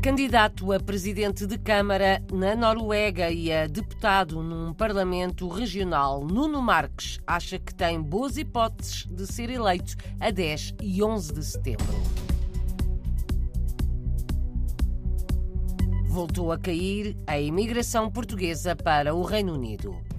candidato a presidente de Câmara na Noruega e a deputado num Parlamento regional, Nuno Marques acha que tem boas hipóteses de ser eleito a 10 e 11 de setembro. Voltou a cair a imigração portuguesa para o Reino Unido.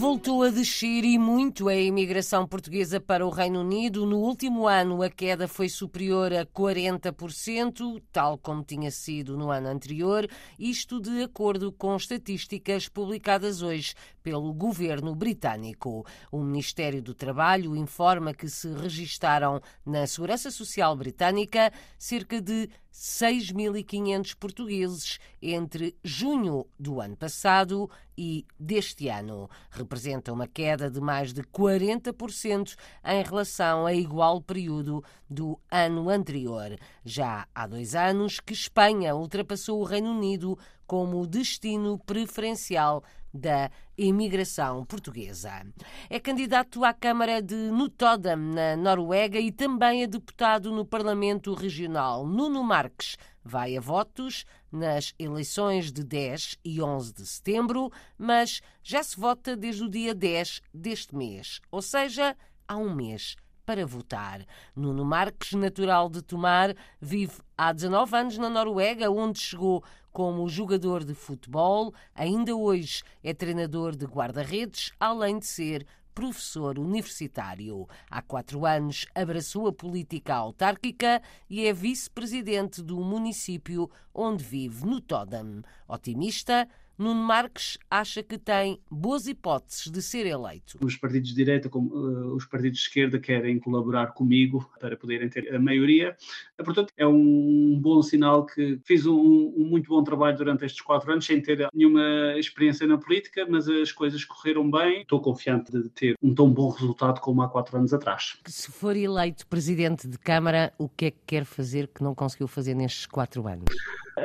Voltou a descer e muito a imigração portuguesa para o Reino Unido. No último ano, a queda foi superior a 40%, tal como tinha sido no ano anterior, isto de acordo com estatísticas publicadas hoje pelo governo britânico. O Ministério do Trabalho informa que se registaram na Segurança Social Britânica cerca de 6.500 portugueses entre junho do ano passado e deste ano. Representa uma queda de mais de 40% em relação a igual período do ano anterior. Já há dois anos que Espanha ultrapassou o Reino Unido como destino preferencial da imigração portuguesa. É candidato à Câmara de Notodam, na Noruega, e também é deputado no Parlamento Regional. Nuno Marques vai a votos nas eleições de 10 e 11 de setembro, mas já se vota desde o dia 10 deste mês, ou seja, há um mês para votar. Nuno Marques, natural de Tomar, vive há 19 anos na Noruega, onde chegou como jogador de futebol. Ainda hoje é treinador de guarda-redes, além de ser professor universitário. Há quatro anos abraçou a política autárquica e é vice-presidente do município onde vive, no Todam. Otimista, Nuno Marques acha que tem boas hipóteses de ser eleito. Os partidos de direita, como uh, os partidos de esquerda, querem colaborar comigo para poderem ter a maioria. Uh, portanto, é um bom sinal que fiz um, um, muito bom trabalho durante estes quatro anos, sem ter nenhuma experiência na política, mas as coisas correram bem. Estou confiante de ter um tão bom resultado como há quatro anos atrás. Se for eleito presidente de Câmara, o que é que quer fazer que não conseguiu fazer nestes quatro anos?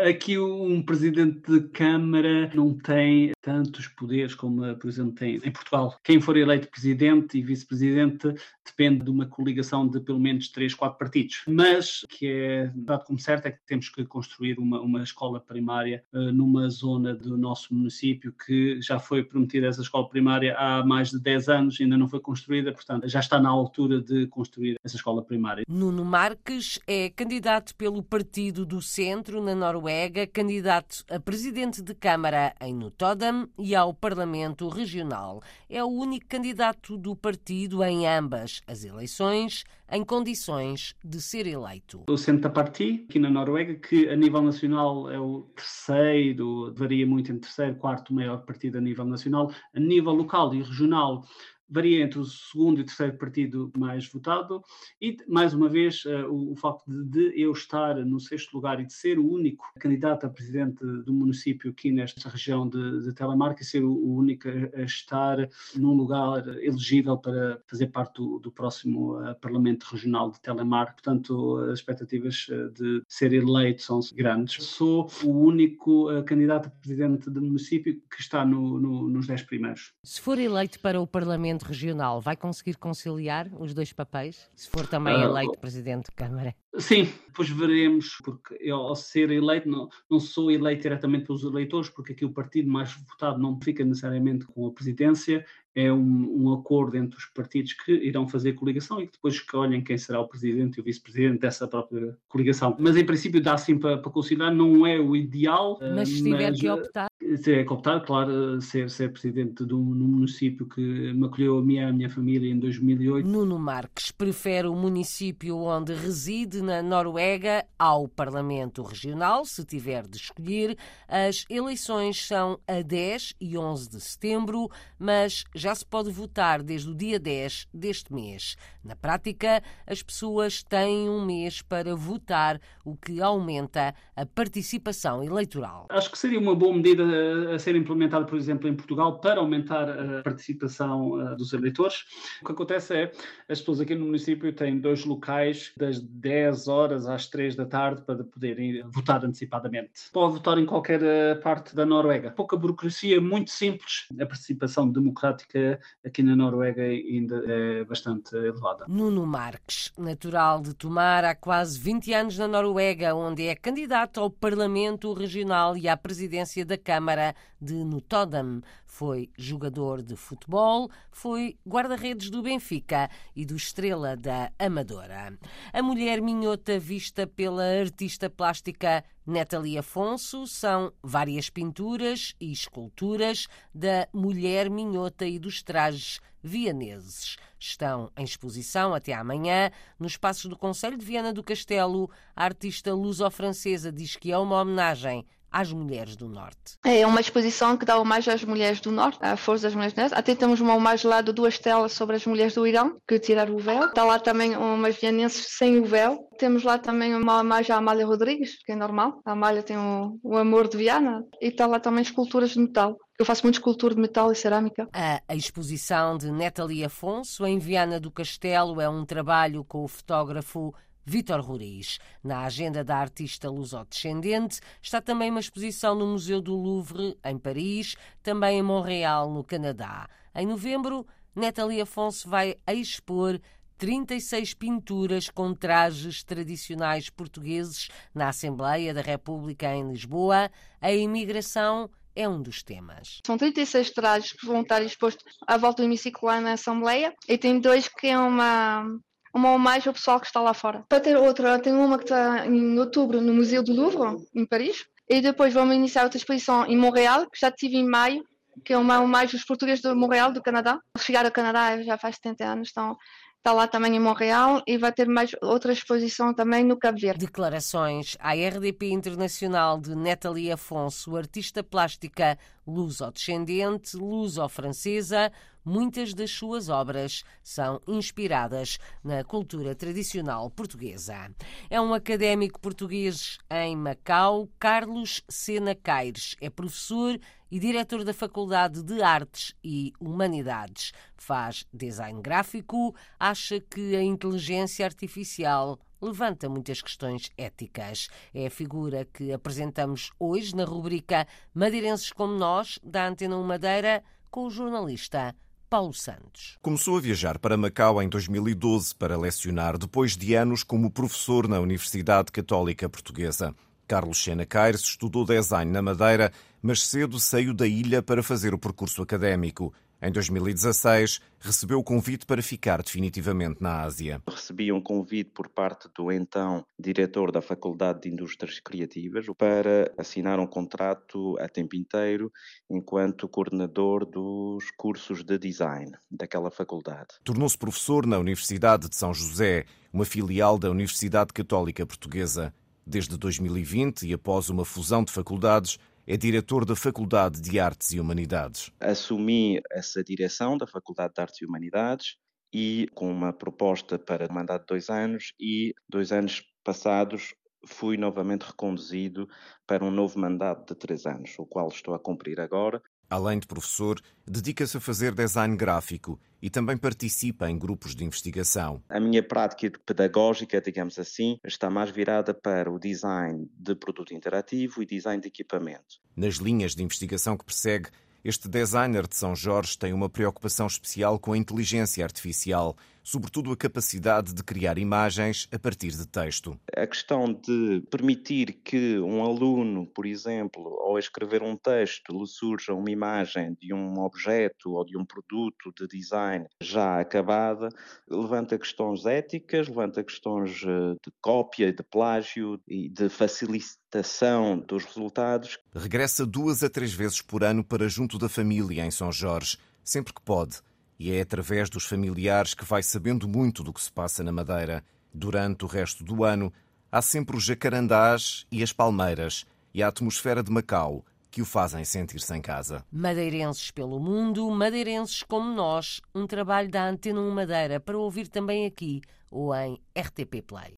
Aqui um presidente de Câmara não tem tantos poderes como, por exemplo, tem em Portugal. Quem for eleito presidente e vice-presidente depende de uma coligação de pelo menos três, quatro partidos. Mas o que é dado como certo é que temos que construir uma, uma escola primária uh, numa zona do nosso município que já foi prometida essa escola primária há mais de 10 anos, ainda não foi construída, portanto já está na altura de construir essa escola primária. Nuno Marques é candidato pelo Partido do Centro na Noruega Noruega, candidato a presidente de Câmara em Notodam e ao Parlamento Regional. É o único candidato do partido em ambas as eleições em condições de ser eleito. O Centro Parti, aqui na Noruega, que a nível nacional é o terceiro, varia muito entre terceiro e quarto maior partido a nível nacional, a nível local e regional varia entre o segundo e o terceiro partido mais votado, e mais uma vez uh, o, o, facto de, de, eu estar no sexto lugar e de ser o único candidato a presidente do município aqui nesta região de, de Telemark e ser o, o, único a, estar num lugar elegível para fazer parte do, do próximo uh, Parlamento Regional de Telemark. Portanto, as expectativas uh, de ser eleito são grandes. Sou o único candidato a presidente do município que está no, no, nos dez primeiros. Se for eleito para o Parlamento Parlamento Regional vai conseguir conciliar os dois papéis, se for também uh, eleito Presidente de Câmara? Sim, depois veremos, porque eu, ao ser eleito, não, não sou eleito diretamente pelos eleitores, porque aqui o partido mais votado não fica necessariamente com a presidência, é um, um, acordo entre os partidos que irão fazer coligação e que depois escolhem quem será o presidente e o vice-presidente dessa própria coligação. Mas em princípio dá sim para, para conciliar, não é o ideal. Mas se tiver mas, que optar. É optar, claro, ser, ser presidente de um, município que me acolheu a mim e a minha família em 2008. Nuno Marques prefere o município onde reside na Noruega ao Parlamento Regional, se tiver de escolher. As eleições são a 10 e 11 de setembro, mas já se pode votar desde o dia 10 deste mês. Na prática, as pessoas têm um mês para votar, o que aumenta a participação eleitoral. Acho que seria uma boa medida a ser implementada, por exemplo, em Portugal, para aumentar a participação dos eleitores. O que acontece é, as pessoas aqui no município têm dois locais das 10 horas às 3 da tarde para poderem votar antecipadamente. Pode votar em qualquer eh, parte da Noruega. Pouca burocracia, muito simples, a participação democrática aqui na Noruega ainda é bastante elevada. Nuno Marques, natural de Tomar, há quase 20 anos na Noruega, onde é candidato ao Parlamento Regional e à presidência da Câmara de Notodam. Foi jogador de futebol, foi guarda-redes do Benfica e do Estrela da Amadora. A mulher minhota vista pela artista plástica Natalie Afonso são várias pinturas e esculturas da mulher minhota e dos trajes vianeses. Estão em exposição até amanhã nos espaços do Conselho de Viana do Castelo. A artista luso-francesa diz que é uma homenagem às mulheres do Norte. É uma exposição que dá homenagem às mulheres do Norte, à força das mulheres do Norte. Até temos uma homenagem lá de duas telas sobre as mulheres do Irão, que tiraram o véu. Está lá também umas vianenses sem o véu. Temos lá também uma homenagem à Amália Rodrigues, que é normal. A Amália tem o, o amor de Viana. E está lá também esculturas de metal. Eu faço muito escultura de metal e cerâmica. A, exposição de Natalie Afonso em Viana do Castelo é um trabalho com o fotógrafo Vítor Ruriz. Na agenda da artista lusodescendente está também uma exposição no Museu do Louvre, em Paris, também em Montreal, no Canadá. Em novembro, Natalie Afonso vai expor 36 pinturas com trajes tradicionais portugueses na Assembleia da República em Lisboa. A imigração é um dos temas. São 36 trajes que vão estar expostos à volta do hemiciclo lá na Assembleia e tem dois que é uma uma homenagem ao pessoal que está lá fora. Para ter outra, tem uma que está em outubro no Museu do Louvre, em Paris, e depois vamos iniciar outra exposição em Montreal, que já tive em maio, que é uma homenagem aos portugueses de Montreal, do Canadá. Chegar ao Canadá já faz 70 anos, então está lá também em Montreal e vai ter mais outra exposição também no Cabo Verde. Declarações à RDP Internacional de Natalie Afonso, artista plástica luso-descendente, luso-francesa. Muitas das suas obras são inspiradas na cultura tradicional portuguesa. É um académico português em Macau, Carlos Sena Caires. É professor e diretor da Faculdade de Artes e Humanidades. Faz design gráfico, acha que a inteligência artificial levanta muitas questões éticas. É a figura que apresentamos hoje na rubrica Madeirenses como Nós, da Antena 1 Madeira, com o jornalista Paulo Santos. Começou a viajar para Macau em 2012 para lecionar, depois de anos como professor na Universidade Católica Portuguesa. Carlos Sena Caires estudou design na Madeira, mas cedo saiu da ilha para fazer o percurso académico. Em 2016, recebeu o convite para ficar definitivamente na Ásia. Recebi um convite por parte do então diretor da Faculdade de Indústrias Criativas para assinar um contrato a tempo inteiro enquanto coordenador dos cursos de design daquela faculdade. Tornou-se professor na Universidade de São José, uma filial da Universidade Católica Portuguesa. Desde 2020 e após uma fusão de faculdades, é diretor da Faculdade de Artes e Humanidades. Assumi essa direção da Faculdade de Artes e Humanidades e com uma proposta para mandato de dois anos e dois anos passados fui novamente reconduzido para um novo mandato de três anos, o qual estou a cumprir agora Além de professor, dedica-se a fazer design gráfico e também participa em grupos de investigação. A minha prática pedagógica, digamos assim, está mais virada para o design de produto interativo e design de equipamento. Nas linhas de investigação que persegue, este designer de São Jorge tem uma preocupação especial com a inteligência artificial, sobretudo a capacidade de criar imagens a partir de texto. A questão de permitir que um aluno, por exemplo, ao escrever um texto, lhe surja uma imagem de um objeto ou de um produto de design já acabada, levanta questões éticas, levanta questões eh, de cópia, de plágio e de facilitação dos resultados. Regressa duas a três vezes por ano para junto da família em São Jorge, sempre que pode e é através dos familiares que vai sabendo muito do que se passa na Madeira. Durante o resto do ano, há sempre os jacarandás e as palmeiras e a atmosfera de Macau que o fazem sentir-se em casa. Madeirenses pelo mundo, madeirenses como nós, um trabalho da Antena 1 Madeira para ouvir também aqui ou em RTP Play.